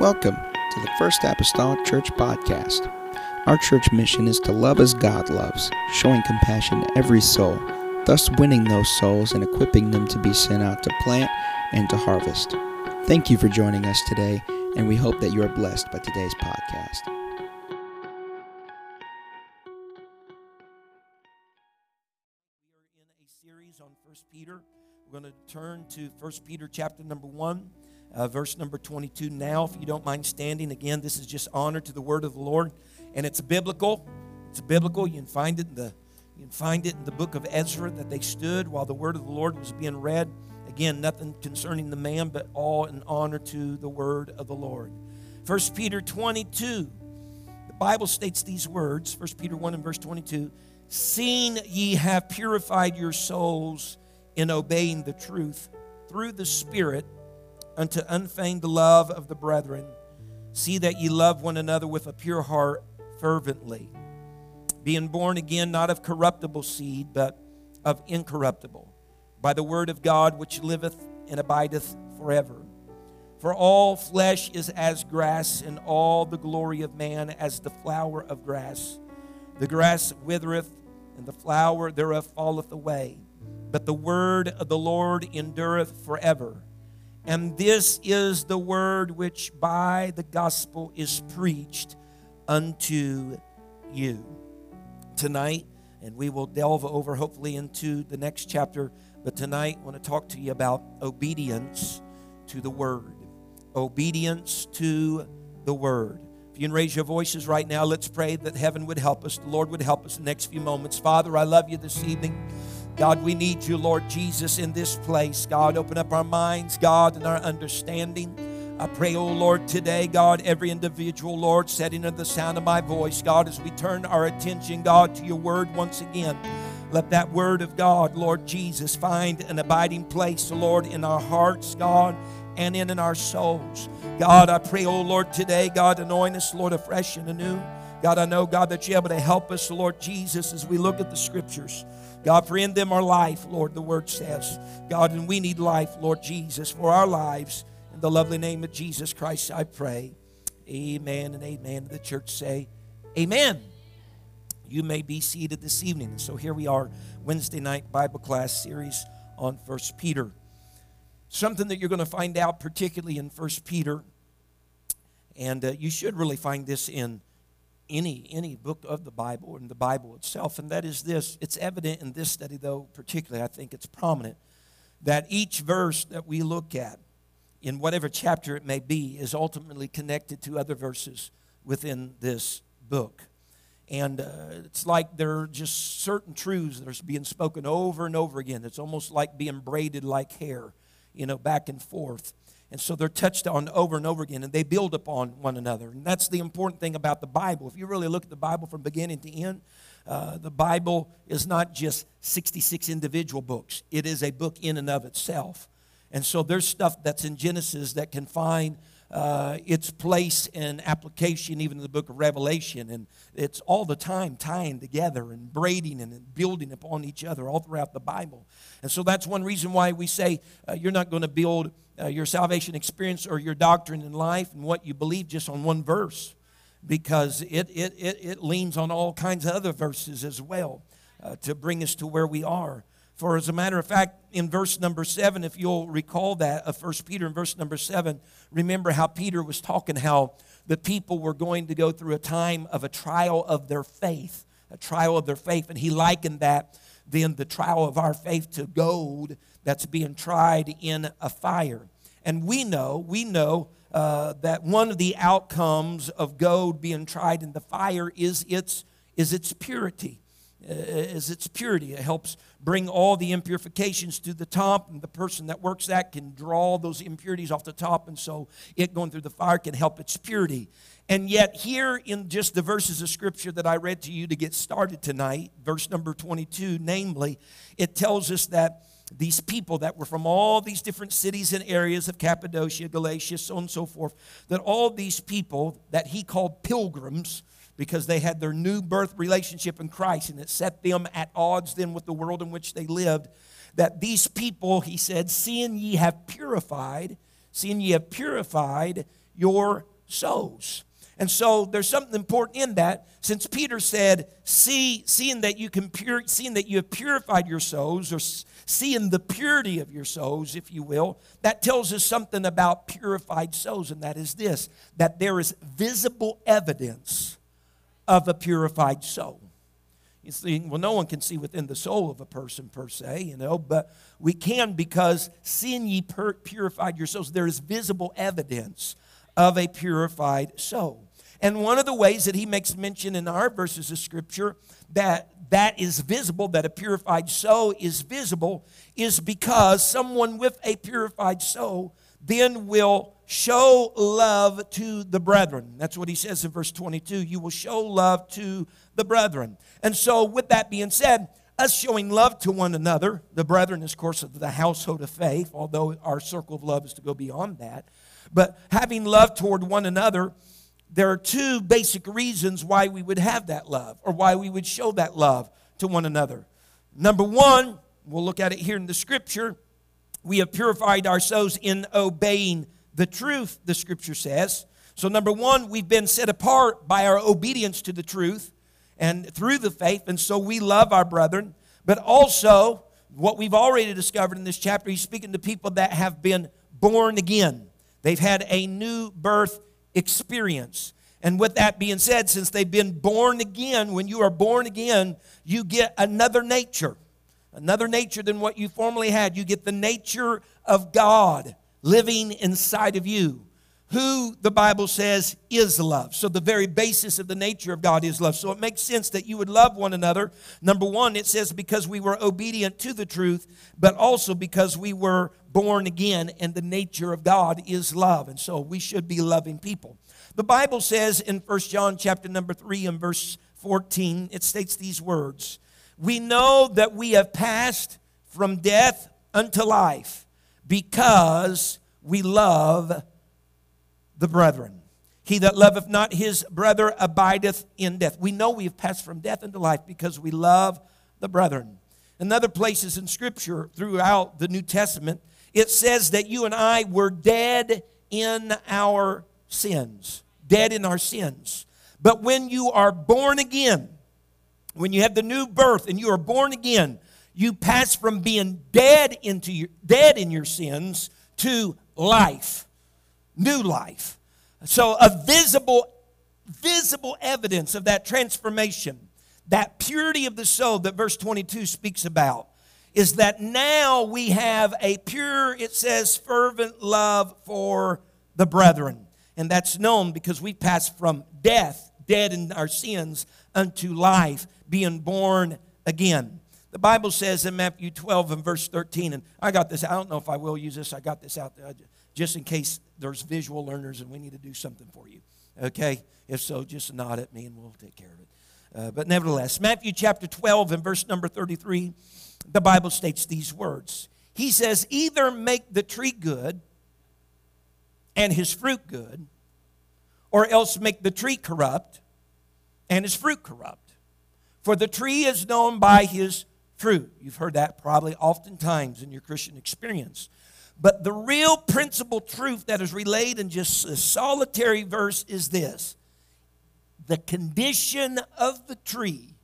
Welcome to the First Apostolic Church Podcast. Our church mission is to love as God loves, showing compassion to every soul, thus winning those souls and equipping them to be sent out to plant and to harvest. Thank you for joining us today, and we hope that you are blessed by today's podcast. We are in a series on First Peter. We're going to turn to First Peter chapter number 1, uh, verse number 22. Now, if you don't mind standing, again, this is just honor to the word of the Lord. And it's biblical. It's biblical. You can find it in the you can find it in the book of Ezra that they stood while the word of the Lord was being read. Again, nothing concerning the man, but all in honor to the word of the Lord. First Peter 22. The Bible states these words, 1 Peter 1 and verse 22 Seeing ye have purified your souls in obeying the truth through the Spirit unto unfeigned love of the brethren, see that ye love one another with a pure heart fervently, being born again not of corruptible seed, but of incorruptible, by the word of God which liveth and abideth forever. For all flesh is as grass, and all the glory of man as the flower of grass. The grass withereth, and the flower thereof falleth away. But the word of the Lord endureth forever. And this is the word which by the gospel is preached unto you. Tonight, and we will delve over hopefully into the next chapter, but tonight I want to talk to you about obedience to the word. Obedience to the word. If you can raise your voices right now, let's pray that heaven would help us, the Lord would help us the next few moments. Father, I love you this evening. God, we need you, Lord Jesus, in this place. God, open up our minds, God, and our understanding. I pray, oh Lord, today, God, every individual, Lord, setting under the sound of my voice, God, as we turn our attention, God, to your word once again. Let that word of God, Lord Jesus, find an abiding place, Lord, in our hearts, God, and in, in our souls. God, I pray, oh Lord, today, God, anoint us, Lord, afresh and anew. God, I know, God, that you're able to help us, Lord Jesus, as we look at the scriptures. God, for in them are life, Lord, the word says. God, and we need life, Lord Jesus, for our lives. In the lovely name of Jesus Christ, I pray. Amen and amen. The church say, Amen. You may be seated this evening. So here we are, Wednesday night Bible class series on First Peter. Something that you're going to find out, particularly in First Peter, and uh, you should really find this in any any book of the Bible and the Bible itself, and that is this. It's evident in this study, though, particularly, I think it's prominent that each verse that we look at, in whatever chapter it may be, is ultimately connected to other verses within this book. And uh, it's like there are just certain truths that are being spoken over and over again. It's almost like being braided like hair, you know, back and forth. And so they're touched on over and over again, and they build upon one another. And that's the important thing about the Bible. If you really look at the Bible from beginning to end, uh, the Bible is not just 66 individual books, it is a book in and of itself. And so there's stuff that's in Genesis that can find uh, its place and application even in the book of Revelation. And it's all the time tying together and braiding and building upon each other all throughout the Bible. And so that's one reason why we say uh, you're not going to build uh, your salvation experience or your doctrine in life and what you believe just on one verse because it, it, it, it leans on all kinds of other verses as well uh, to bring us to where we are. For as a matter of fact, in verse number seven, if you'll recall that of First Peter in verse number seven, remember how Peter was talking how the people were going to go through a time of a trial of their faith, a trial of their faith, and he likened that then the trial of our faith to gold that's being tried in a fire. And we know, we know uh, that one of the outcomes of gold being tried in the fire is its is its purity. Uh, is its purity. It helps bring all the impurifications to the top, and the person that works that can draw those impurities off the top, and so it going through the fire can help its purity. And yet, here in just the verses of scripture that I read to you to get started tonight, verse number 22, namely, it tells us that these people that were from all these different cities and areas of Cappadocia, Galatia, so on and so forth, that all these people that he called pilgrims, because they had their new birth relationship in Christ and it set them at odds then with the world in which they lived. That these people, he said, seeing ye have purified, seeing ye have purified your souls. And so there's something important in that. Since Peter said, "See, seeing that you can pure, seeing that you have purified your souls, or seeing the purity of your souls, if you will," that tells us something about purified souls, and that is this: that there is visible evidence of a purified soul. You see, well, no one can see within the soul of a person per se, you know, but we can because seeing ye purified your souls, there is visible evidence of a purified soul. And one of the ways that he makes mention in our verses of scripture that that is visible, that a purified soul is visible, is because someone with a purified soul then will show love to the brethren. That's what he says in verse 22. You will show love to the brethren. And so, with that being said, us showing love to one another, the brethren is, of course, of the household of faith, although our circle of love is to go beyond that. But having love toward one another there are two basic reasons why we would have that love or why we would show that love to one another. Number one, we'll look at it here in the scripture. We have purified ourselves in obeying the truth, the scripture says. So, number one, we've been set apart by our obedience to the truth and through the faith, and so we love our brethren. But also, what we've already discovered in this chapter, he's speaking to people that have been born again. They've had a new birth experience. And with that being said, since they've been born again, when you are born again, you get another nature, another nature than what you formerly had. You get the nature of God living inside of you, who the Bible says is love. So, the very basis of the nature of God is love. So, it makes sense that you would love one another. Number one, it says because we were obedient to the truth, but also because we were born again, and the nature of God is love. And so we should be loving people. The Bible says in 1 John chapter number 3 and verse 14, it states these words We know that we have passed from death unto life because we love the brethren. He that loveth not his brother abideth in death. We know we have passed from death into life because we love the brethren. In other places in Scripture throughout the New Testament, it says that you and I were dead in our sins. Dead in our sins. But when you are born again, when you have the new birth and you are born again, you pass from being dead into your, dead in your sins to life, new life. So a visible visible evidence of that transformation, that purity of the soul that verse 22 speaks about is that now we have a pure, it says, fervent love for the brethren. And that's known because we passed from death, dead in our sins, unto life, being born again. The Bible says in Matthew 12 and verse 13, and I got this, I don't know if I will use this, I got this out there just in case there's visual learners and we need to do something for you. Okay? If so, just nod at me and we'll take care of it. Uh, but nevertheless, Matthew chapter 12 and verse number 33 the Bible states these words. He says, either make the tree good and his fruit good, or else make the tree corrupt and his fruit corrupt. For the tree is known by his fruit. You've heard that probably oftentimes in your Christian experience. But the real principal truth that is relayed in just a solitary verse is this the condition of the tree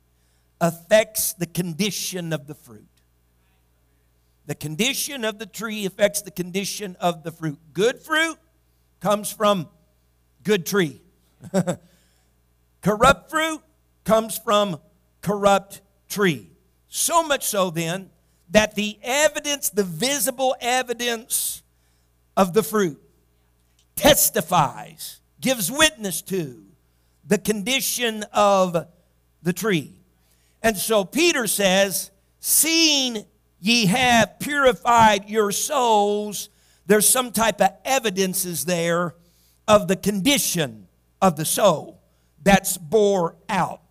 affects the condition of the fruit. The condition of the tree affects the condition of the fruit. Good fruit comes from good tree. corrupt fruit comes from corrupt tree. So much so then that the evidence, the visible evidence of the fruit, testifies, gives witness to the condition of the tree. And so Peter says, seeing ye have purified your souls, there's some type of evidences there of the condition of the soul that's bore out.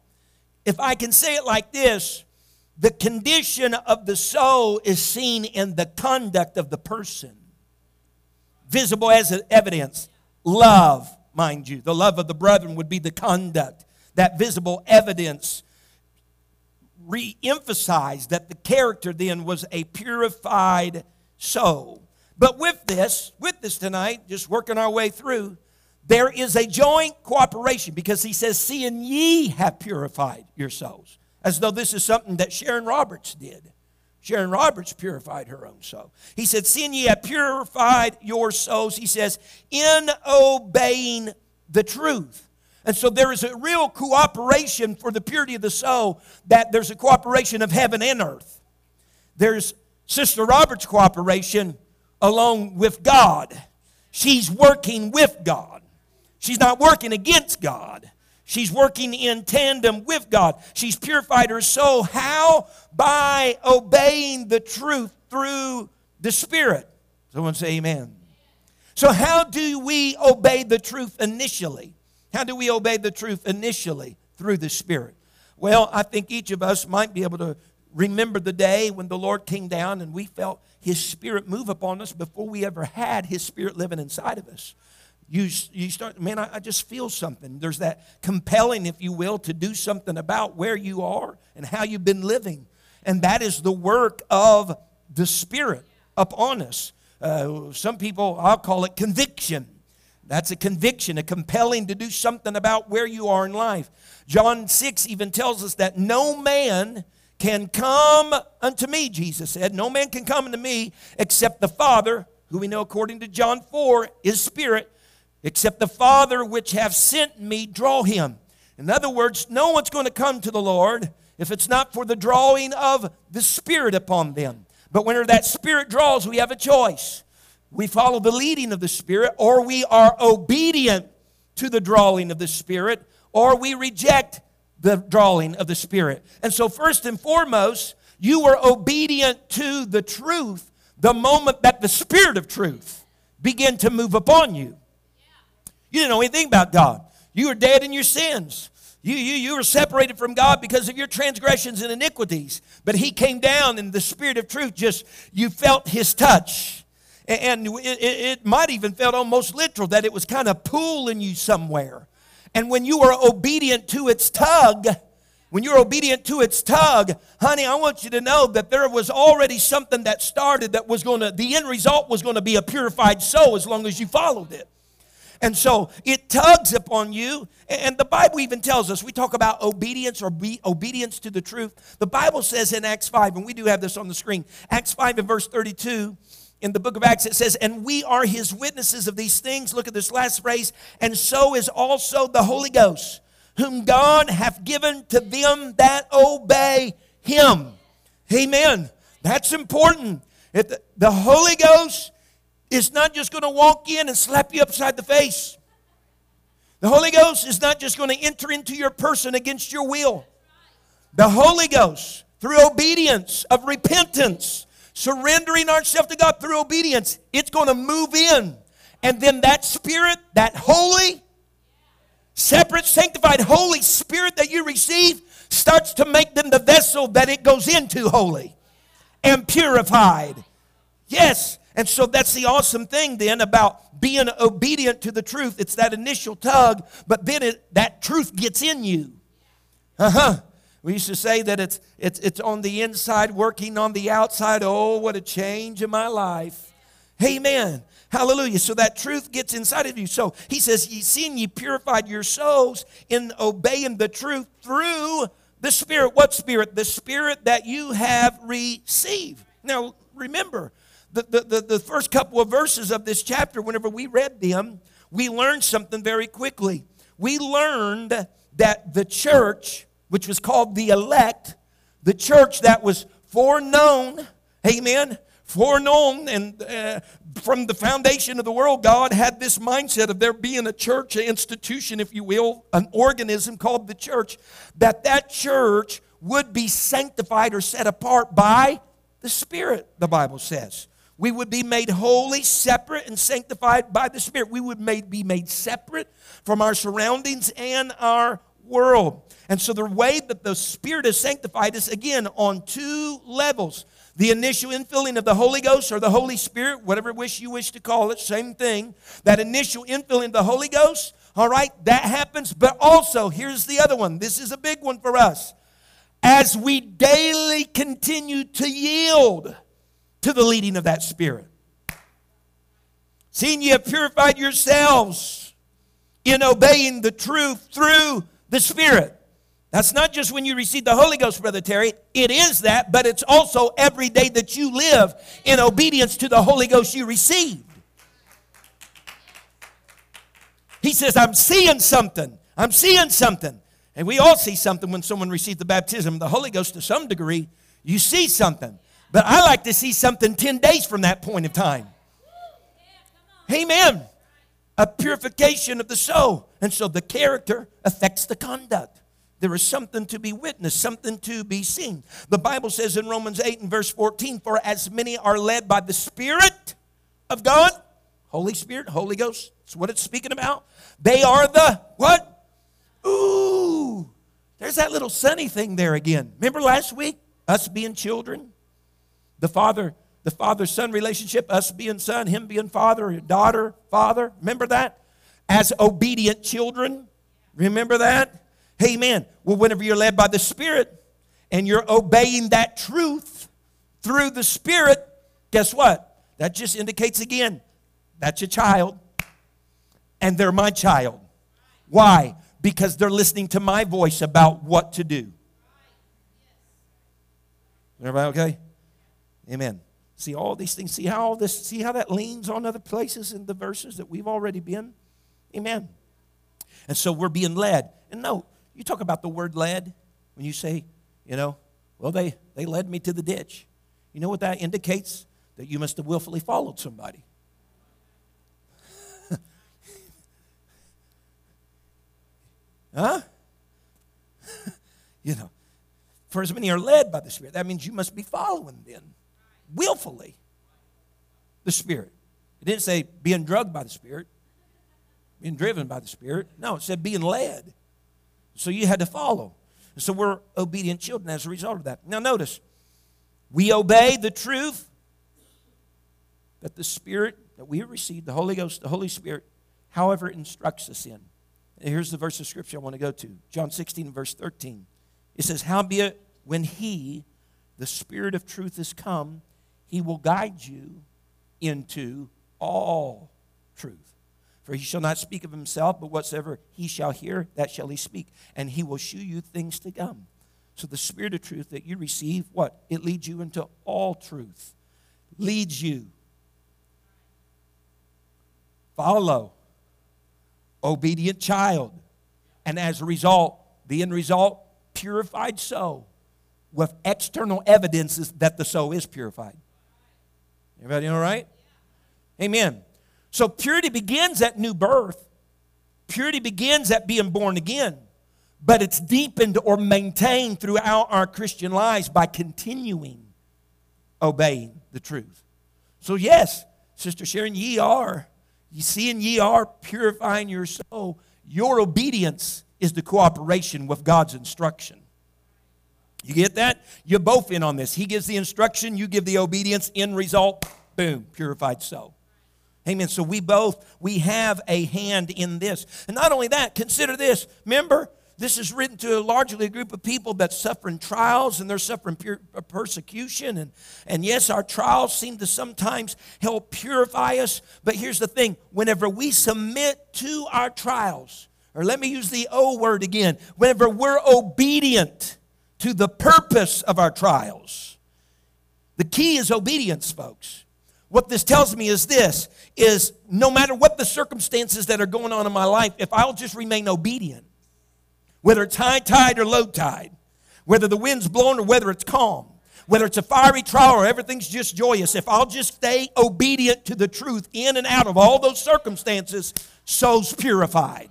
If I can say it like this, the condition of the soul is seen in the conduct of the person, visible as evidence. Love, mind you, the love of the brethren would be the conduct, that visible evidence re emphasized that the character then was a purified soul. But with this, with this tonight, just working our way through, there is a joint cooperation because he says, Seeing ye have purified your souls. As though this is something that Sharon Roberts did. Sharon Roberts purified her own soul. He said, Seeing ye have purified your souls, he says, in obeying the truth. And so there is a real cooperation for the purity of the soul, that there's a cooperation of heaven and earth. There's Sister Roberts' cooperation along with God. She's working with God. She's not working against God. She's working in tandem with God. She's purified her soul. How? By obeying the truth through the Spirit. Someone say amen. So, how do we obey the truth initially? How do we obey the truth initially? Through the Spirit. Well, I think each of us might be able to remember the day when the Lord came down and we felt His Spirit move upon us before we ever had His Spirit living inside of us you, you start, man, I, I, just feel something. There's that compelling, if you will, to do something about where you are and how you've been living. And that is the work of the Spirit upon us. Uh, some people, I'll call it conviction. That's a conviction, a compelling to do something about where you are in life. John 6 even tells us that no man can come unto me, Jesus said. No man can come unto me except the Father, who we know according to John 4 is Spirit except the Father which have sent me draw him. In other words, no one's going to come to the Lord if it's not for the drawing of the Spirit upon them. But whenever that Spirit draws, we have a choice. We follow the leading of the Spirit, or we are obedient to the drawing of the Spirit, or we reject the drawing of the Spirit. And so, first and foremost, you were obedient to the truth the moment that the Spirit of truth began to move upon you. You didn't know anything about God. You were dead in your sins. You, you, you were separated from God because of your transgressions and iniquities. But He came down in the Spirit of truth, just you felt His touch. And it, it might even felt almost literal that it was kind of pulling you somewhere. And when you were obedient to its tug, when you're obedient to its tug, honey, I want you to know that there was already something that started that was going to, the end result was going to be a purified soul as long as you followed it. And so it tugs upon you. And the Bible even tells us, we talk about obedience or be obedience to the truth. The Bible says in Acts 5, and we do have this on the screen, Acts 5 and verse 32, in the book of Acts, it says, And we are his witnesses of these things. Look at this last phrase, and so is also the Holy Ghost, whom God hath given to them that obey him. Amen. That's important. If the, the Holy Ghost is not just going to walk in and slap you upside the face. The Holy Ghost is not just going to enter into your person against your will. The Holy Ghost, through obedience of repentance, surrendering ourselves to God through obedience, it's going to move in. And then that Spirit, that holy, separate, sanctified Holy Spirit that you receive, starts to make them the vessel that it goes into holy and purified. Yes, and so that's the awesome thing then about being obedient to the truth. It's that initial tug, but then it, that truth gets in you. Uh huh. We used to say that it's, it's, it's on the inside, working on the outside. Oh, what a change in my life. Amen. Hallelujah. So that truth gets inside of you. So he says, Ye seen ye purified your souls in obeying the truth through the Spirit. What Spirit? The Spirit that you have received. Now, remember, the, the, the, the first couple of verses of this chapter, whenever we read them, we learned something very quickly. We learned that the church, which was called the elect, the church that was foreknown, amen, foreknown, and uh, from the foundation of the world, God had this mindset of there being a church, an institution, if you will, an organism called the church, that that church would be sanctified or set apart by the Spirit, the Bible says. We would be made holy, separate, and sanctified by the Spirit. We would made, be made separate from our surroundings and our world. And so the way that the Spirit is sanctified is again on two levels. The initial infilling of the Holy Ghost or the Holy Spirit, whatever wish you wish to call it, same thing. That initial infilling of the Holy Ghost, all right, that happens. But also, here's the other one. This is a big one for us. As we daily continue to yield to the leading of that Spirit. Seeing ye have purified yourselves in obeying the truth through the Spirit. That's not just when you receive the Holy Ghost, Brother Terry. It is that, but it's also every day that you live in obedience to the Holy Ghost you received. He says, I'm seeing something. I'm seeing something. And we all see something when someone receives the baptism of the Holy Ghost to some degree. You see something. But I like to see something 10 days from that point of time. Amen. A purification of the soul. And so the character affects the conduct. There is something to be witnessed, something to be seen. The Bible says in Romans 8 and verse 14, For as many are led by the Spirit of God, Holy Spirit, Holy Ghost, that's what it's speaking about. They are the what? Ooh, there's that little sunny thing there again. Remember last week? Us being children? The father, the father-son relationship, us being son, him being father, daughter, father. Remember that? As obedient children. Remember that? Amen. Well, whenever you're led by the Spirit and you're obeying that truth through the Spirit, guess what? That just indicates again, that's your child. And they're my child. Why? Because they're listening to my voice about what to do. Everybody okay? Amen. See all these things. See how all this, see how that leans on other places in the verses that we've already been? Amen. And so we're being led. And no, you talk about the word led when you say, you know, well, they, they led me to the ditch. You know what that indicates? That you must have willfully followed somebody. huh? you know, for as many are led by the Spirit, that means you must be following then, willfully, the Spirit. It didn't say being drugged by the Spirit, being driven by the Spirit. No, it said being led. So you had to follow. So we're obedient children as a result of that. Now, notice, we obey the truth that the Spirit that we have received, the Holy Ghost, the Holy Spirit, however, instructs us in. And here's the verse of Scripture I want to go to John 16, verse 13. It says, Howbeit, when He, the Spirit of truth, is come, He will guide you into all truth. For he shall not speak of himself, but whatsoever he shall hear, that shall he speak. And he will shew you things to come. So the spirit of truth that you receive, what? It leads you into all truth. Leads you. Follow. Obedient child. And as a result, the end result, purified soul with external evidences that the soul is purified. Everybody all right? Amen. So purity begins at new birth. Purity begins at being born again, but it's deepened or maintained throughout our Christian lives by continuing obeying the truth. So, yes, Sister Sharon, ye are, you and ye are purifying your soul. Your obedience is the cooperation with God's instruction. You get that? You're both in on this. He gives the instruction, you give the obedience, end result, boom, purified soul. Amen. So we both, we have a hand in this. And not only that, consider this. Remember, this is written to a largely a group of people that's suffering trials and they're suffering uh, persecution. And, and yes, our trials seem to sometimes help purify us. But here's the thing whenever we submit to our trials, or let me use the O word again, whenever we're obedient to the purpose of our trials, the key is obedience, folks. What this tells me is this is no matter what the circumstances that are going on in my life, if I'll just remain obedient, whether it's high tide or low tide, whether the wind's blowing or whether it's calm, whether it's a fiery trial or everything's just joyous, if I'll just stay obedient to the truth in and out of all those circumstances, soul's purified.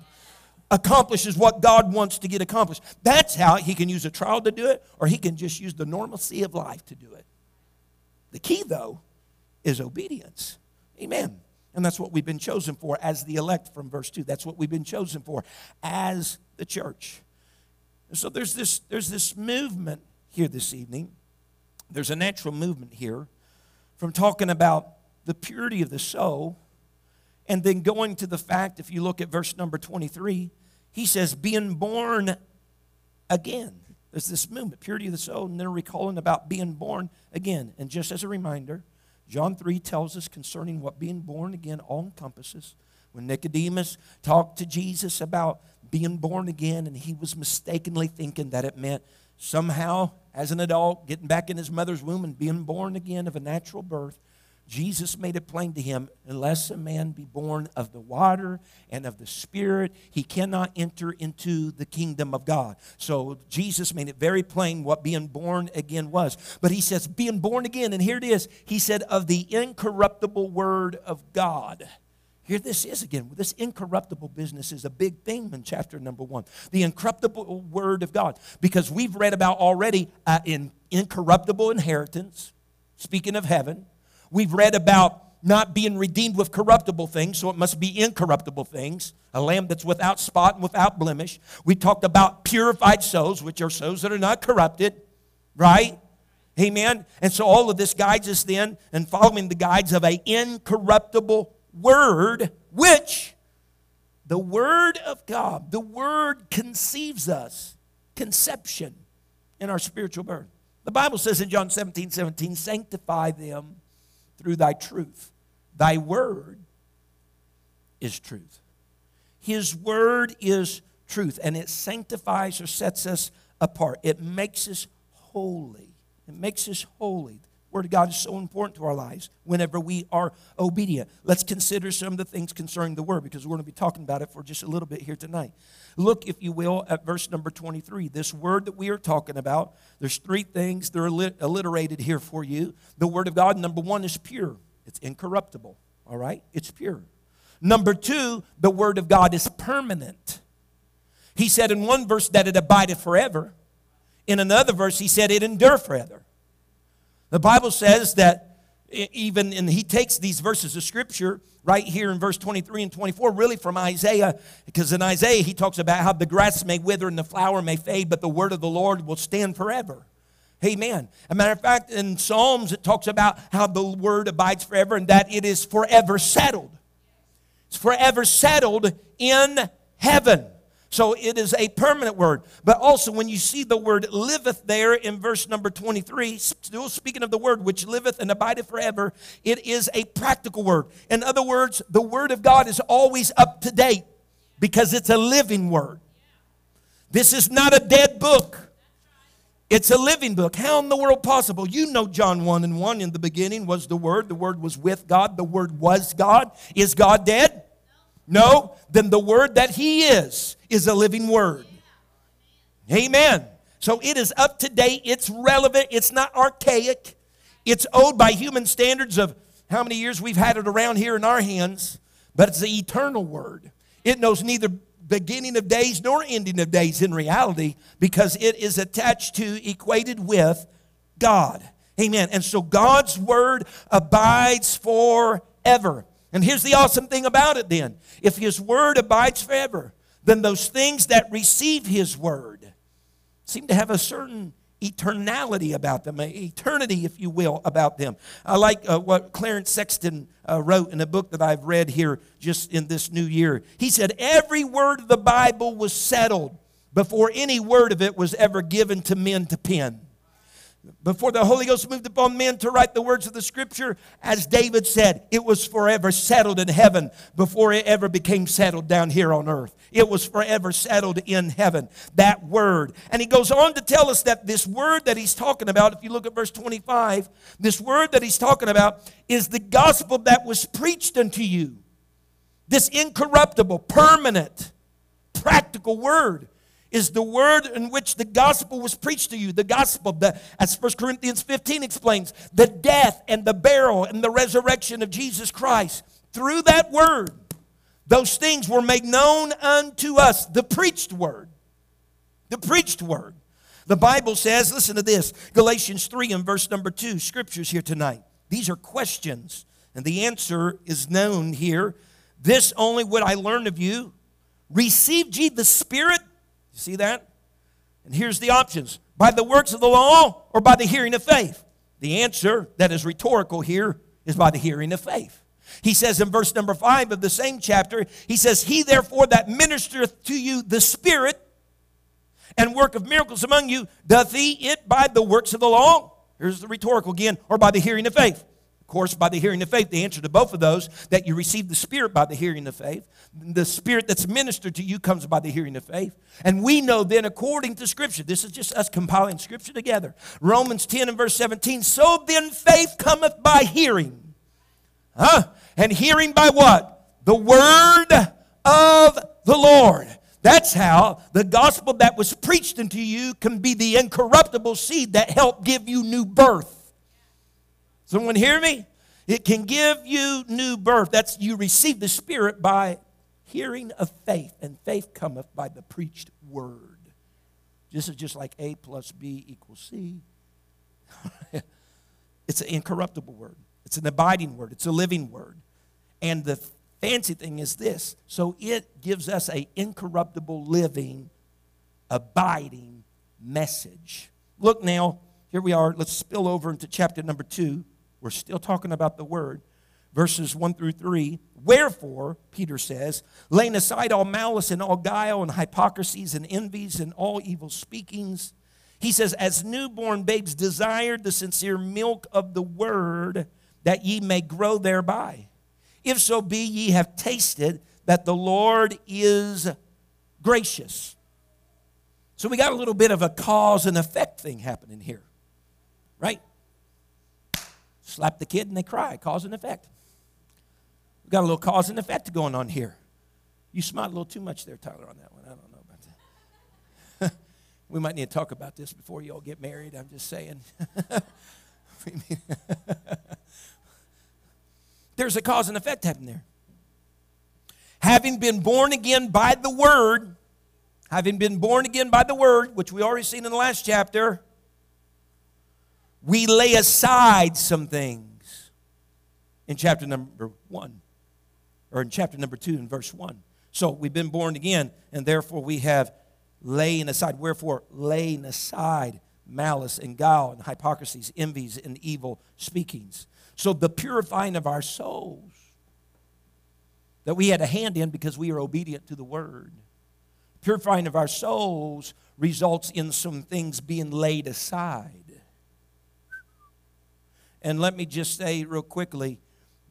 Accomplishes what God wants to get accomplished. That's how He can use a trial to do it, or He can just use the normalcy of life to do it. The key, though, is obedience. Amen. And that's what we've been chosen for as the elect from verse 2. That's what we've been chosen for as the church. And so there's this, there's this movement here this evening. There's a natural movement here from talking about the purity of the soul and then going to the fact, if you look at verse number 23, he says, being born again. There's this movement, purity of the soul, and they're recalling about being born again. And just as a reminder, John 3 tells us concerning what being born again all encompasses. When Nicodemus talked to Jesus about being born again, and he was mistakenly thinking that it meant somehow, as an adult, getting back in his mother's womb and being born again of a natural birth, Jesus made it plain to him unless a man be born of the water and of the Spirit, he cannot enter into the kingdom of God. So Jesus made it very plain what being born again was. But he says, being born again, and here it is, he said, of the incorruptible word of God. Here this is again. This incorruptible business is a big theme in chapter number one. The incorruptible word of God. Because we've read about already uh, in incorruptible inheritance, speaking of heaven. We've read about not being redeemed with corruptible things, so it must be incorruptible things, a lamb that's without spot and without blemish. We talked about purified souls, which are souls that are not corrupted, right? Amen. And so all of this guides us then and following the guides of a incorruptible word, which the word of God, the word conceives us, conception in our spiritual birth. The Bible says in John 17, 17, sanctify them through thy truth. Thy word is truth. His word is truth, and it sanctifies or sets us apart. It makes us holy. It makes us holy. The Word of God is so important to our lives whenever we are obedient. Let's consider some of the things concerning the Word because we're going to be talking about it for just a little bit here tonight. Look, if you will, at verse number 23. This word that we are talking about, there's three things that are alliterated here for you. The Word of God, number one, is pure, it's incorruptible. All right? It's pure. Number two, the Word of God is permanent. He said in one verse that it abideth forever. In another verse, he said it endure forever. The Bible says that even, and he takes these verses of Scripture right here in verse 23 and 24, really from Isaiah, because in Isaiah he talks about how the grass may wither and the flower may fade, but the word of the Lord will stand forever. Amen. A matter of fact, in Psalms it talks about how the word abides forever and that it is forever settled. It's forever settled in heaven. So it is a permanent word. But also, when you see the word liveth there in verse number 23, still speaking of the word which liveth and abideth forever, it is a practical word. In other words, the word of God is always up to date because it's a living word. This is not a dead book. It's a living book. How in the world possible? You know John 1 and 1 in the beginning was the Word. The Word was with God. The Word was God. Is God dead? No, then the word that he is is a living word. Amen. So it is up to date, it's relevant, it's not archaic. It's owed by human standards of how many years we've had it around here in our hands, but it's the eternal word. It knows neither beginning of days nor ending of days in reality because it is attached to, equated with God. Amen. And so God's word abides forever. And here's the awesome thing about it then if His word abides forever, then those things that receive His word seem to have a certain eternality about them, eternity, if you will, about them. I like uh, what Clarence Sexton uh, wrote in a book that I've read here just in this new year. He said, Every word of the Bible was settled before any word of it was ever given to men to pen. Before the Holy Ghost moved upon men to write the words of the scripture, as David said, it was forever settled in heaven before it ever became settled down here on earth. It was forever settled in heaven, that word. And he goes on to tell us that this word that he's talking about, if you look at verse 25, this word that he's talking about is the gospel that was preached unto you. This incorruptible, permanent, practical word is the word in which the gospel was preached to you. The gospel, the, as 1 Corinthians 15 explains, the death and the burial and the resurrection of Jesus Christ. Through that word, those things were made known unto us. The preached word. The preached word. The Bible says, listen to this Galatians 3 and verse number 2, scriptures here tonight. These are questions, and the answer is known here. This only would I learn of you. Received ye the Spirit you see that? And here's the options by the works of the law or by the hearing of faith. The answer that is rhetorical here is by the hearing of faith. He says in verse number five of the same chapter, he says, He therefore that ministereth to you the Spirit and work of miracles among you, doth he it by the works of the law? Here's the rhetorical again, or by the hearing of faith. Of course, by the hearing of faith, the answer to both of those, that you receive the Spirit by the hearing of faith. The Spirit that's ministered to you comes by the hearing of faith. And we know then, according to Scripture, this is just us compiling Scripture together. Romans 10 and verse 17, so then faith cometh by hearing. Huh? And hearing by what? The word of the Lord. That's how the gospel that was preached unto you can be the incorruptible seed that helped give you new birth. Someone hear me? It can give you new birth. That's you receive the Spirit by hearing of faith, and faith cometh by the preached word. This is just like A plus B equals C. it's an incorruptible word. It's an abiding word. It's a living word. And the fancy thing is this so it gives us a incorruptible, living, abiding message. Look now, here we are. Let's spill over into chapter number two. We're still talking about the word. Verses 1 through 3. Wherefore, Peter says, laying aside all malice and all guile and hypocrisies and envies and all evil speakings, he says, as newborn babes desired the sincere milk of the word, that ye may grow thereby. If so be ye have tasted that the Lord is gracious. So we got a little bit of a cause and effect thing happening here, right? Slap the kid and they cry, cause and effect. We've got a little cause and effect going on here. You smiled a little too much there, Tyler, on that one. I don't know about that. we might need to talk about this before you all get married. I'm just saying. There's a cause and effect happening there. Having been born again by the word, having been born again by the word, which we already seen in the last chapter, we lay aside some things in chapter number one, or in chapter number two, in verse one. So we've been born again, and therefore we have laying aside. Wherefore, laying aside malice and guile and hypocrisies, envies and evil speakings. So the purifying of our souls that we had a hand in because we are obedient to the word. Purifying of our souls results in some things being laid aside. And let me just say real quickly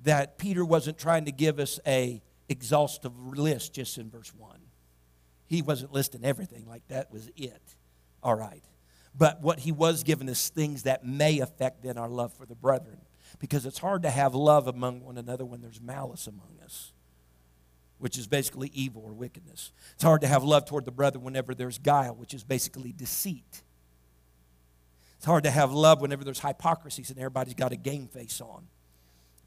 that Peter wasn't trying to give us a exhaustive list just in verse 1. He wasn't listing everything like that was it. All right. But what he was giving us things that may affect then our love for the brethren. Because it's hard to have love among one another when there's malice among us, which is basically evil or wickedness. It's hard to have love toward the brother whenever there's guile, which is basically deceit. It's hard to have love whenever there's hypocrisies and everybody's got a game face on.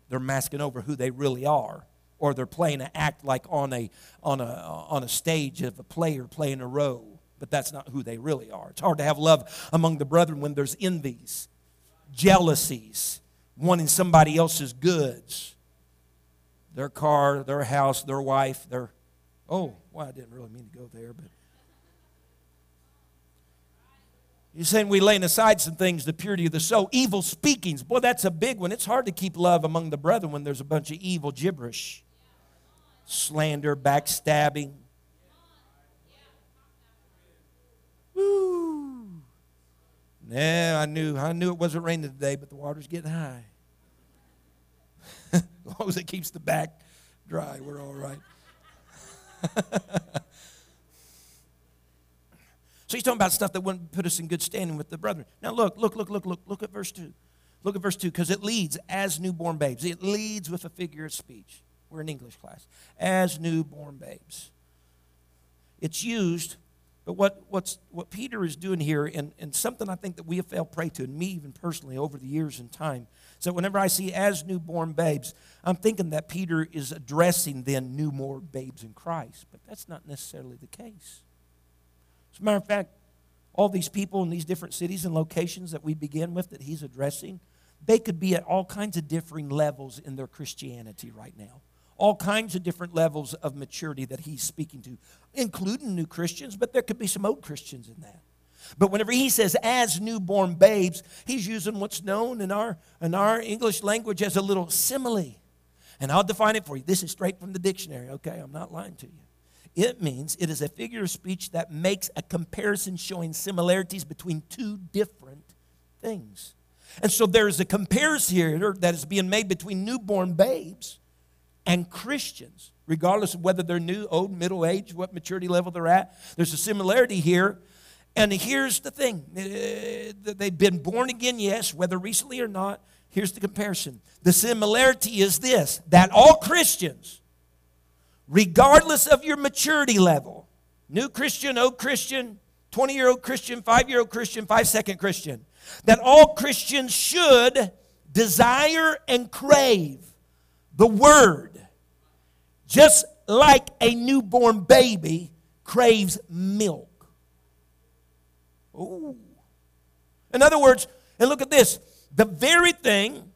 They're masking over who they really are, or they're playing an act like on a, on a, on a stage of a player playing a role, but that's not who they really are. It's hard to have love among the brethren when there's envies, jealousies, wanting somebody else's goods their car, their house, their wife, their. Oh, well, I didn't really mean to go there, but. You're saying we laying aside some things, the purity of the soul. Evil speakings. Boy, that's a big one. It's hard to keep love among the brethren when there's a bunch of evil gibberish. Slander, backstabbing. Woo. Yeah, I knew I knew it wasn't raining today, but the water's getting high. as long as it keeps the back dry, we're all right. So he's talking about stuff that wouldn't put us in good standing with the brethren. Now look, look, look, look, look, look at verse 2. Look at verse 2, because it leads as newborn babes. It leads with a figure of speech. We're in English class. As newborn babes. It's used, but what, what's, what Peter is doing here, and, and something I think that we have failed prey to, and me even personally over the years and time, so whenever I see as newborn babes, I'm thinking that Peter is addressing then newborn babes in Christ, but that's not necessarily the case. As a matter of fact, all these people in these different cities and locations that we begin with that he's addressing, they could be at all kinds of differing levels in their Christianity right now. All kinds of different levels of maturity that he's speaking to, including new Christians, but there could be some old Christians in that. But whenever he says as newborn babes, he's using what's known in our, in our English language as a little simile. And I'll define it for you. This is straight from the dictionary, okay? I'm not lying to you. It means it is a figure of speech that makes a comparison showing similarities between two different things. And so there's a comparison here that is being made between newborn babes and Christians, regardless of whether they're new, old, middle age, what maturity level they're at. There's a similarity here. And here's the thing uh, they've been born again, yes, whether recently or not. Here's the comparison. The similarity is this that all Christians, regardless of your maturity level, new Christian, old Christian, 20 year old Christian, five year old Christian, five second Christian, that all Christians should desire and crave the Word, just like a newborn baby craves milk. Ooh. In other words, and look at this the very thing,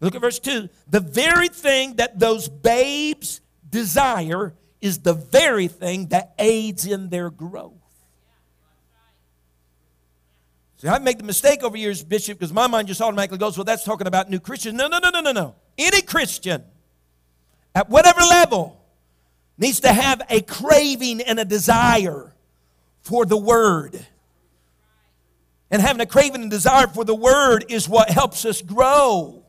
look at verse 2, the very thing that those babes desire is the very thing that aids in their growth. See, I make the mistake over years, Bishop, because my mind just automatically goes, well, that's talking about new Christians. No, no, no, no, no, no. Any Christian at whatever level needs to have a craving and a desire for the Word. And having a craving and desire for the Word is what helps us grow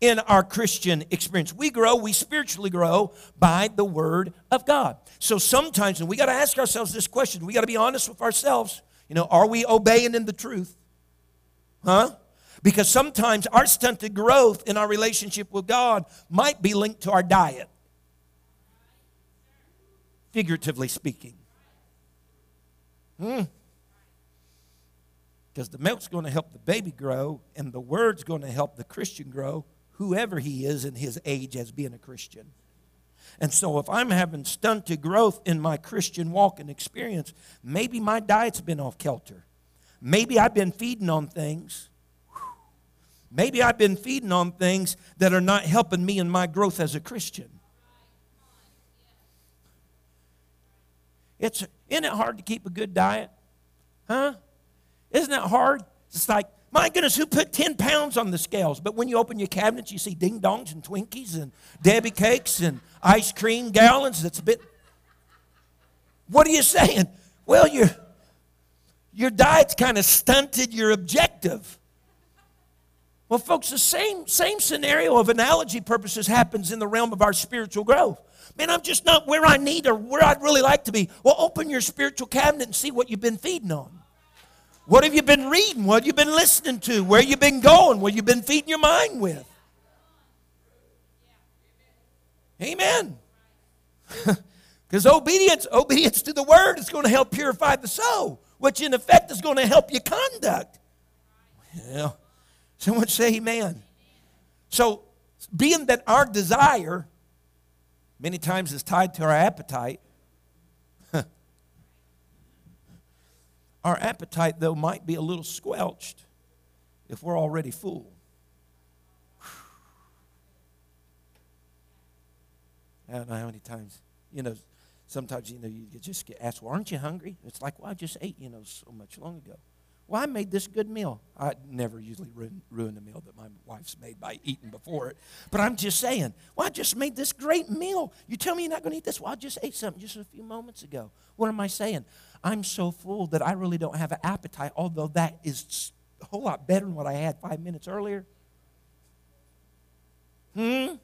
in our Christian experience. We grow, we spiritually grow by the Word of God. So sometimes, and we got to ask ourselves this question, we got to be honest with ourselves. You know, are we obeying in the truth? Huh? Because sometimes our stunted growth in our relationship with God might be linked to our diet, figuratively speaking. Hmm. Because the milk's going to help the baby grow, and the word's going to help the Christian grow, whoever he is in his age as being a Christian. And so, if I'm having stunted growth in my Christian walk and experience, maybe my diet's been off kilter. Maybe I've been feeding on things. Maybe I've been feeding on things that are not helping me in my growth as a Christian. It's, isn't it hard to keep a good diet? Huh? Isn't that hard? It's like my goodness, who put 10 pounds on the scales? But when you open your cabinets, you see ding dongs and Twinkies and Debbie cakes and ice cream gallons. That's a bit. What are you saying? Well, your, your diet's kind of stunted your objective. Well, folks, the same, same scenario of analogy purposes happens in the realm of our spiritual growth. Man, I'm just not where I need or where I'd really like to be. Well, open your spiritual cabinet and see what you've been feeding on. What have you been reading? What have you been listening to? Where you been going? What have you been feeding your mind with? Amen. Because obedience, obedience to the word is going to help purify the soul, which in effect is going to help your conduct. Well, someone say amen. So, being that our desire many times is tied to our appetite, Our appetite, though, might be a little squelched if we're already full. I don't know how many times, you know, sometimes, you know, you just get asked, well, aren't you hungry? It's like, well, I just ate, you know, so much long ago. Well, I made this good meal. I never usually ruin, ruin a meal that my wife's made by eating before it. But I'm just saying, well, I just made this great meal. You tell me you're not going to eat this? Well, I just ate something just a few moments ago. What am I saying? I'm so full that I really don't have an appetite, although that is a whole lot better than what I had five minutes earlier. Hmm?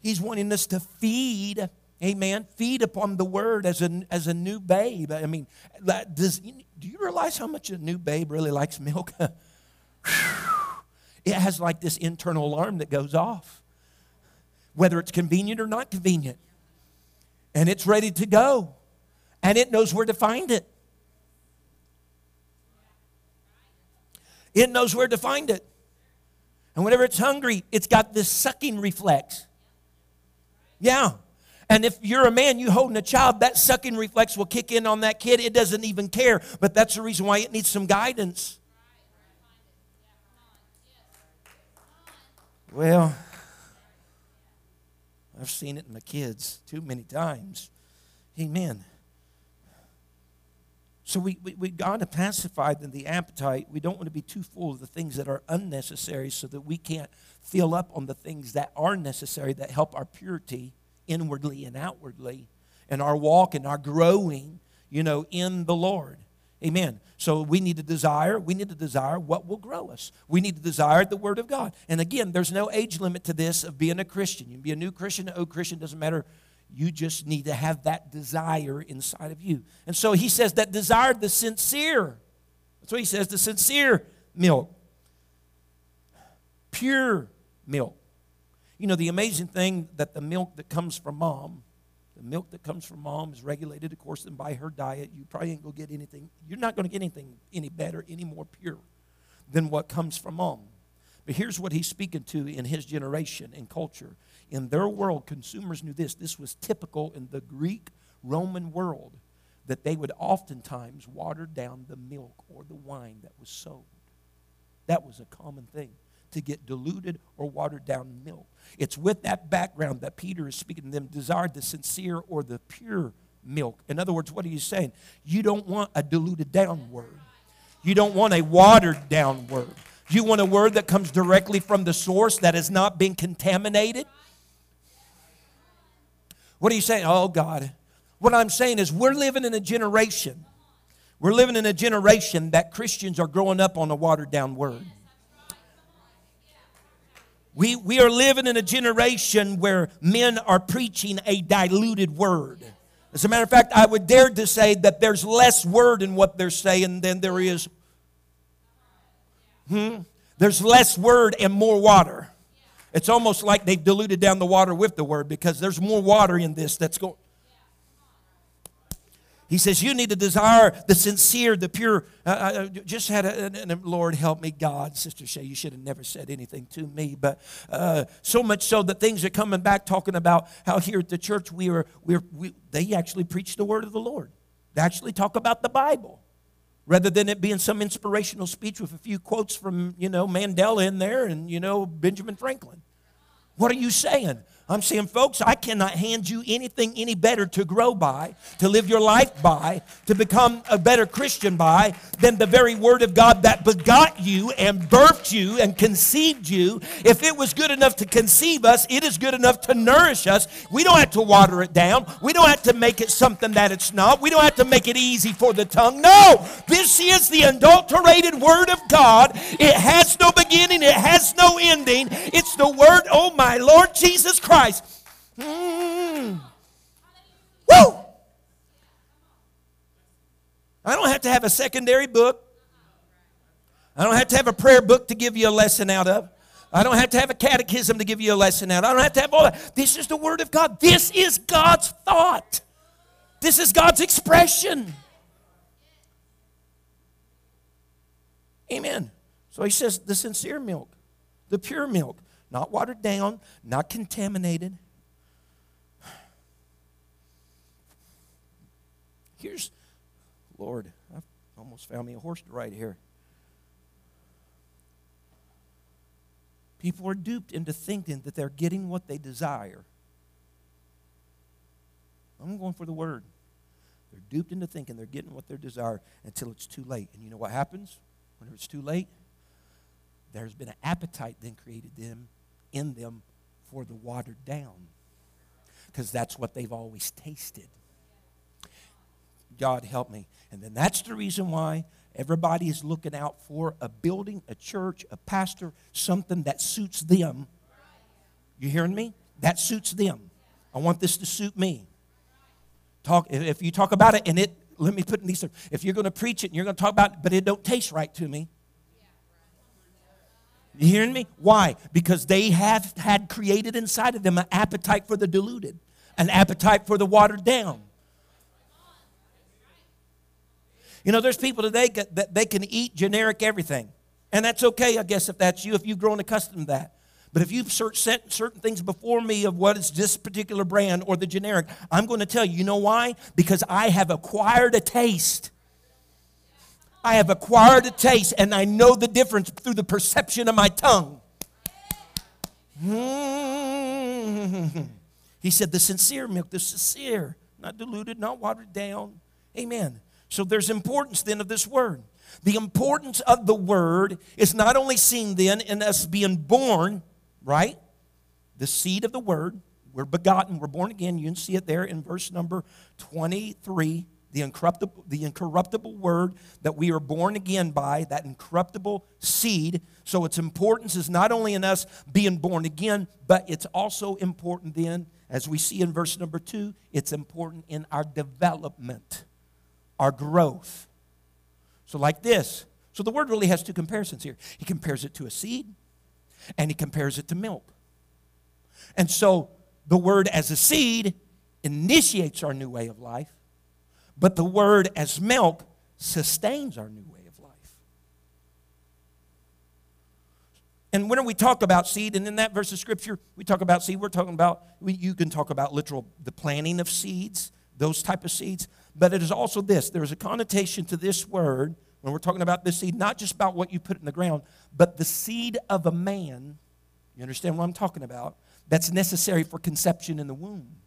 He's wanting us to feed, amen, feed upon the word as a, as a new babe. I mean, does, do you realize how much a new babe really likes milk? it has like this internal alarm that goes off, whether it's convenient or not convenient. And it's ready to go and it knows where to find it. It knows where to find it. And whenever it's hungry, it's got this sucking reflex. Yeah. And if you're a man, you holding a child, that sucking reflex will kick in on that kid. It doesn't even care. But that's the reason why it needs some guidance. Well, I've seen it in my kids too many times. Amen. So we, we, we got to pacify the appetite. We don't want to be too full of the things that are unnecessary so that we can't fill up on the things that are necessary that help our purity inwardly and outwardly and our walk and our growing, you know, in the Lord. Amen. So we need to desire, we need to desire what will grow us. We need to desire the Word of God. And again, there's no age limit to this of being a Christian. You can be a new Christian, an old Christian, doesn't matter. You just need to have that desire inside of you. And so he says that desire the sincere. That's what he says, the sincere milk. Pure milk. You know, the amazing thing that the milk that comes from mom the milk that comes from mom is regulated, of course, then by her diet. You probably ain't to get anything, you're not going to get anything any better, any more pure than what comes from mom. But here's what he's speaking to in his generation and culture. In their world, consumers knew this. This was typical in the Greek Roman world that they would oftentimes water down the milk or the wine that was sold. That was a common thing to get diluted or watered down milk. It's with that background that Peter is speaking to them, desire the sincere or the pure milk. In other words, what are you saying? You don't want a diluted down word. You don't want a watered down word. You want a word that comes directly from the source that has not been contaminated. What are you saying? Oh, God. What I'm saying is, we're living in a generation. We're living in a generation that Christians are growing up on a watered down word. We, we are living in a generation where men are preaching a diluted word. As a matter of fact, I would dare to say that there's less word in what they're saying than there is. Hmm? There's less word and more water. It's almost like they've diluted down the water with the word because there's more water in this that's going. He says, You need to desire the sincere, the pure. Uh, I uh, just had a, Lord help me, God. Sister Shay, you should have never said anything to me. But uh, so much so that things are coming back talking about how here at the church we are, we're, we, they actually preach the word of the Lord. They actually talk about the Bible rather than it being some inspirational speech with a few quotes from, you know, Mandela in there and, you know, Benjamin Franklin. What are you saying? I'm saying, folks, I cannot hand you anything any better to grow by, to live your life by, to become a better Christian by, than the very Word of God that begot you and birthed you and conceived you. If it was good enough to conceive us, it is good enough to nourish us. We don't have to water it down. We don't have to make it something that it's not. We don't have to make it easy for the tongue. No, this is the adulterated Word of God. It has no beginning, it has no ending. It's the Word, oh my Lord Jesus Christ Christ. Mm. Woo! I don't have to have a secondary book. I don't have to have a prayer book to give you a lesson out of. I don't have to have a catechism to give you a lesson out. Of. I don't have to have all that. This is the Word of God. This is God's thought. This is God's expression. Amen. So he says the sincere milk, the pure milk not watered down, not contaminated. Here's, Lord, I've almost found me a horse to ride here. People are duped into thinking that they're getting what they desire. I'm going for the word. They're duped into thinking they're getting what they desire until it's too late. And you know what happens when it's too late? There's been an appetite then created them in them for the watered down because that's what they've always tasted. God help me. And then that's the reason why everybody is looking out for a building, a church, a pastor, something that suits them. You hearing me? That suits them. I want this to suit me. Talk if you talk about it and it let me put in these if you're going to preach it and you're going to talk about it but it don't taste right to me you hearing me? Why? Because they have had created inside of them an appetite for the diluted, an appetite for the watered down. You know, there's people today that they can eat generic everything. And that's okay, I guess, if that's you, if you've grown accustomed to that. But if you've set certain things before me of what is this particular brand or the generic, I'm going to tell you, you know why? Because I have acquired a taste I have acquired a taste and I know the difference through the perception of my tongue. Mm-hmm. He said, the sincere milk, the sincere, not diluted, not watered down. Amen. So there's importance then of this word. The importance of the word is not only seen then in us being born, right? The seed of the word, we're begotten, we're born again. You can see it there in verse number 23 the incorruptible, the incorruptible word that we are born again by, that incorruptible seed. So its importance is not only in us being born again, but it's also important then, as we see in verse number two, it's important in our development, our growth. So, like this. So the word really has two comparisons here. He compares it to a seed, and he compares it to milk. And so the word as a seed initiates our new way of life but the word as milk sustains our new way of life. And when we talk about seed, and in that verse of scripture, we talk about seed, we're talking about, we, you can talk about literal, the planting of seeds, those type of seeds. But it is also this there's a connotation to this word when we're talking about this seed, not just about what you put in the ground, but the seed of a man. You understand what I'm talking about? That's necessary for conception in the womb.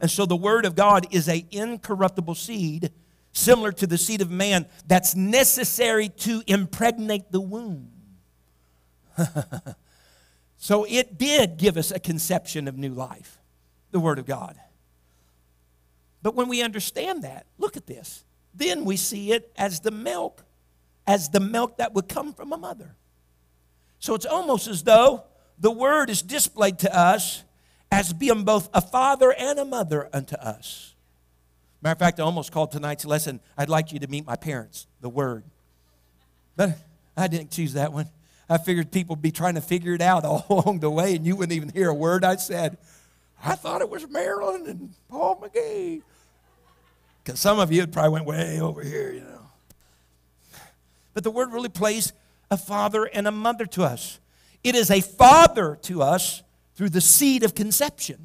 And so the word of God is a incorruptible seed similar to the seed of man that's necessary to impregnate the womb. so it did give us a conception of new life, the word of God. But when we understand that, look at this. Then we see it as the milk, as the milk that would come from a mother. So it's almost as though the word is displayed to us as being both a father and a mother unto us. Matter of fact, I almost called tonight's lesson, I'd like you to meet my parents, the Word. But I didn't choose that one. I figured people would be trying to figure it out all along the way, and you wouldn't even hear a word I said. I thought it was Marilyn and Paul McGee. Because some of you probably went way over here, you know. But the word really plays a father and a mother to us. It is a father to us through the seed of conception.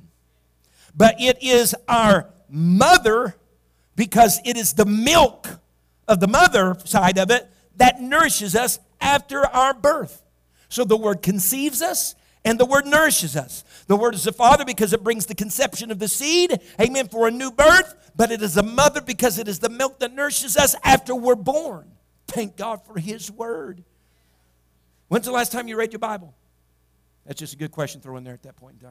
But it is our mother because it is the milk of the mother side of it that nourishes us after our birth. So the word conceives us and the word nourishes us. The word is the father because it brings the conception of the seed, amen, for a new birth, but it is the mother because it is the milk that nourishes us after we're born. Thank God for his word. When's the last time you read your Bible? That's just a good question throw in there at that point in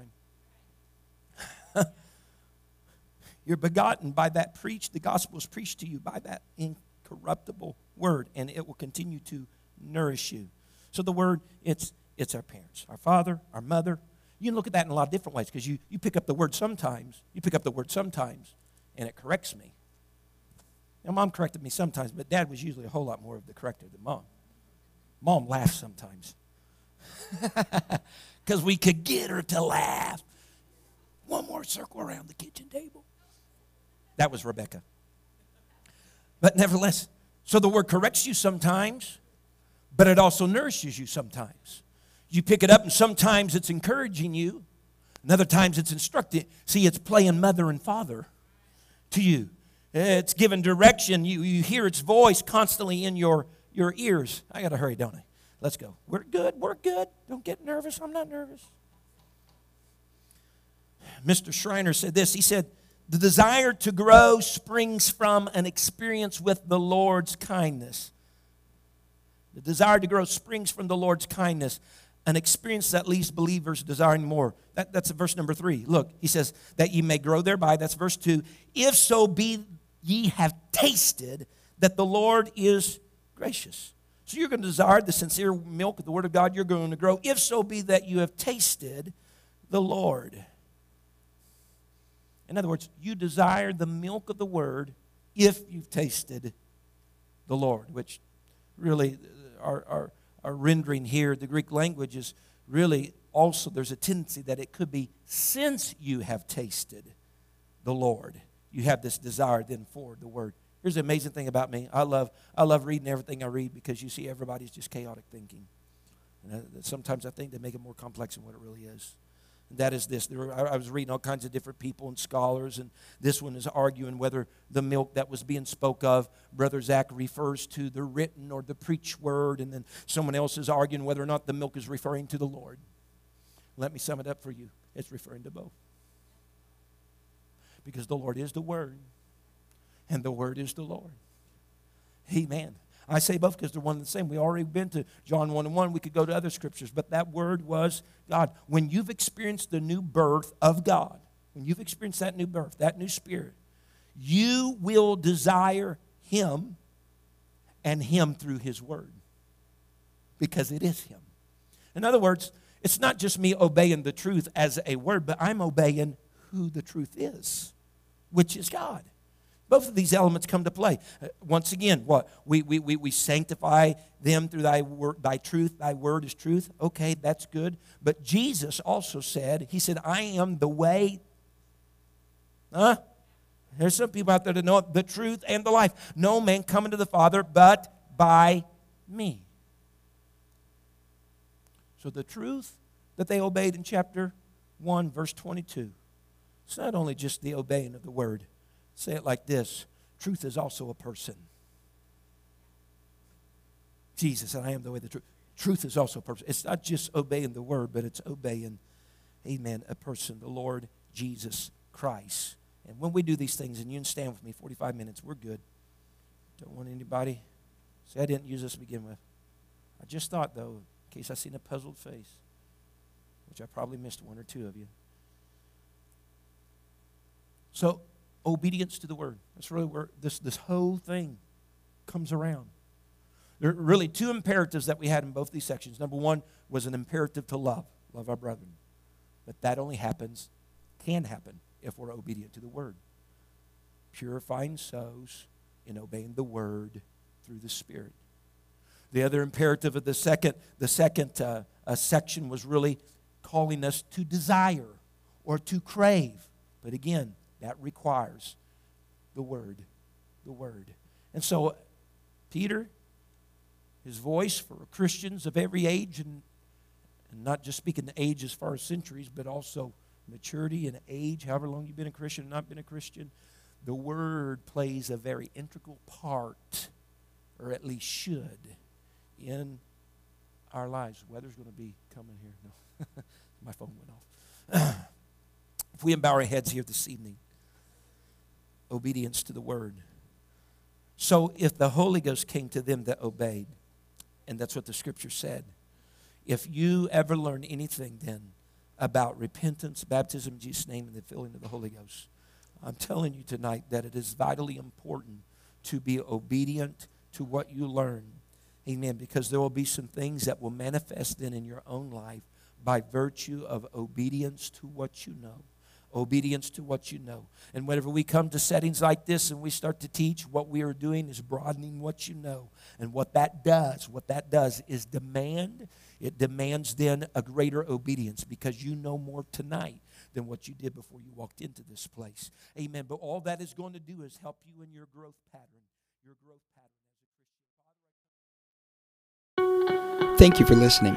time. You're begotten by that preach. The gospel is preached to you by that incorruptible word, and it will continue to nourish you. So the word, it's it's our parents, our father, our mother. You can look at that in a lot of different ways because you, you pick up the word sometimes. You pick up the word sometimes, and it corrects me. Now, mom corrected me sometimes, but dad was usually a whole lot more of the corrector than mom. Mom laughs sometimes. because we could get her to laugh. One more circle around the kitchen table. That was Rebecca. But nevertheless, so the word corrects you sometimes, but it also nourishes you sometimes. You pick it up, and sometimes it's encouraging you, and other times it's instructing. See, it's playing mother and father to you. It's giving direction. You, you hear its voice constantly in your, your ears. I got to hurry, don't I? Let's go. We're good. We're good. Don't get nervous. I'm not nervous. Mr. Schreiner said this. He said, The desire to grow springs from an experience with the Lord's kindness. The desire to grow springs from the Lord's kindness, an experience that leaves believers desiring more. That, that's verse number three. Look, he says, That ye may grow thereby. That's verse two. If so be ye have tasted that the Lord is gracious. So you're going to desire the sincere milk of the Word of God. You're going to grow, if so be that you have tasted the Lord. In other words, you desire the milk of the Word if you've tasted the Lord, which really uh, our, our, our rendering here, the Greek language is really also, there's a tendency that it could be since you have tasted the Lord. You have this desire then for the Word. Here's the amazing thing about me. I love, I love reading everything I read because you see everybody's just chaotic thinking. And sometimes I think they make it more complex than what it really is. And that is this. Were, I was reading all kinds of different people and scholars, and this one is arguing whether the milk that was being spoke of, Brother Zach refers to the written or the preached word, and then someone else is arguing whether or not the milk is referring to the Lord. Let me sum it up for you. It's referring to both. Because the Lord is the Word and the Word is the Lord. Amen. I say both because they're one and the same. We already been to John 1 and 1. We could go to other scriptures, but that word was God. When you've experienced the new birth of God, when you've experienced that new birth, that new spirit, you will desire Him and Him through His Word because it is Him. In other words, it's not just me obeying the truth as a word, but I'm obeying who the truth is, which is God. Both of these elements come to play. Uh, once again, what? We, we, we, we sanctify them through thy, word, thy truth. Thy word is truth. Okay, that's good. But Jesus also said, He said, I am the way. Huh? There's some people out there that know the truth and the life. No man coming to the Father but by me. So the truth that they obeyed in chapter 1, verse 22, it's not only just the obeying of the word. Say it like this truth is also a person. Jesus said, I am the way, the truth. Truth is also a person. It's not just obeying the word, but it's obeying, amen, a person, the Lord Jesus Christ. And when we do these things, and you can stand with me 45 minutes, we're good. Don't want anybody say I didn't use this to begin with. I just thought, though, in case I seen a puzzled face, which I probably missed one or two of you. So, obedience to the word. That's really where this, this whole thing comes around. There are really two imperatives that we had in both these sections. Number one was an imperative to love, love our brethren. But that only happens, can happen, if we're obedient to the word. Purifying souls in obeying the word through the Spirit. The other imperative of the second, the second uh, uh, section was really calling us to desire or to crave. But again, that requires the Word. The Word. And so, Peter, his voice for Christians of every age, and, and not just speaking the age as far as centuries, but also maturity and age, however long you've been a Christian or not been a Christian, the Word plays a very integral part, or at least should in our lives. Weather's going to be coming here. No, my phone went off. if we unbow our heads here this evening, obedience to the word. So if the Holy Ghost came to them that obeyed, and that's what the scripture said, if you ever learn anything then about repentance, baptism in Jesus' name, and the filling of the Holy Ghost, I'm telling you tonight that it is vitally important to be obedient to what you learn Amen. Because there will be some things that will manifest then in your own life by virtue of obedience to what you know. Obedience to what you know. And whenever we come to settings like this and we start to teach, what we are doing is broadening what you know. And what that does, what that does is demand, it demands then a greater obedience because you know more tonight than what you did before you walked into this place. Amen. But all that is going to do is help you in your growth pattern. Your growth pattern. Thank you for listening.